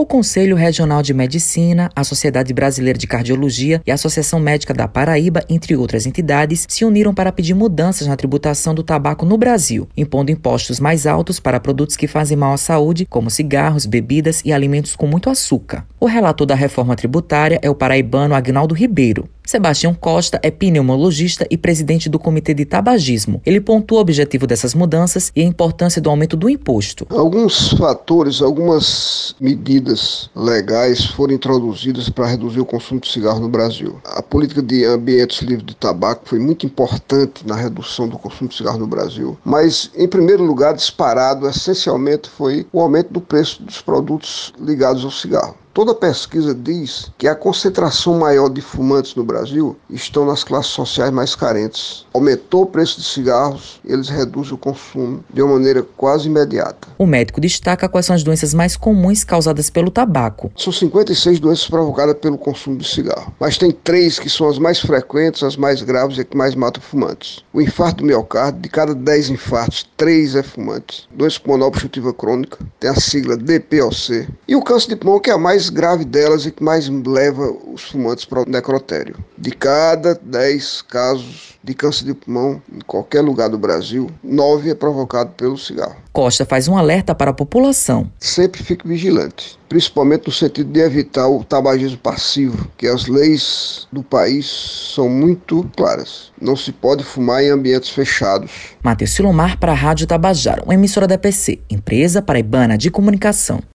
O Conselho Regional de Medicina, a Sociedade Brasileira de Cardiologia e a Associação Médica da Paraíba, entre outras entidades, se uniram para pedir mudanças na tributação do tabaco no Brasil, impondo impostos mais altos para produtos que fazem mal à saúde, como cigarros, bebidas e alimentos com muito açúcar. O relator da reforma tributária é o paraibano Agnaldo Ribeiro. Sebastião Costa é pneumologista e presidente do Comitê de Tabagismo. Ele pontua o objetivo dessas mudanças e a importância do aumento do imposto. Alguns fatores, algumas medidas legais foram introduzidas para reduzir o consumo de cigarro no Brasil. A política de ambientes livres de tabaco foi muito importante na redução do consumo de cigarro no Brasil. Mas, em primeiro lugar, disparado essencialmente foi o aumento do preço dos produtos ligados ao cigarro. Toda pesquisa diz que a concentração maior de fumantes no Brasil estão nas classes sociais mais carentes. Aumentou o preço de cigarros, eles reduzem o consumo de uma maneira quase imediata. O médico destaca quais são as doenças mais comuns causadas pelo tabaco. São 56 doenças provocadas pelo consumo de cigarro, mas tem três que são as mais frequentes, as mais graves e que mais matam fumantes. O infarto do miocárdio, de cada 10 infartos, 3 é fumantes. Doença pulmonar obstrutiva crônica, tem a sigla DPOC. E o câncer de pulmão, que é a mais mais grave delas e que mais leva os fumantes para o necrotério. De cada 10 casos de câncer de pulmão em qualquer lugar do Brasil, 9 é provocado pelo cigarro. Costa faz um alerta para a população. Sempre fique vigilante, principalmente no sentido de evitar o tabagismo passivo, que as leis do país são muito claras. Não se pode fumar em ambientes fechados. Matheus Silomar para a Rádio Tabajara, uma emissora da PC, empresa paraibana de comunicação.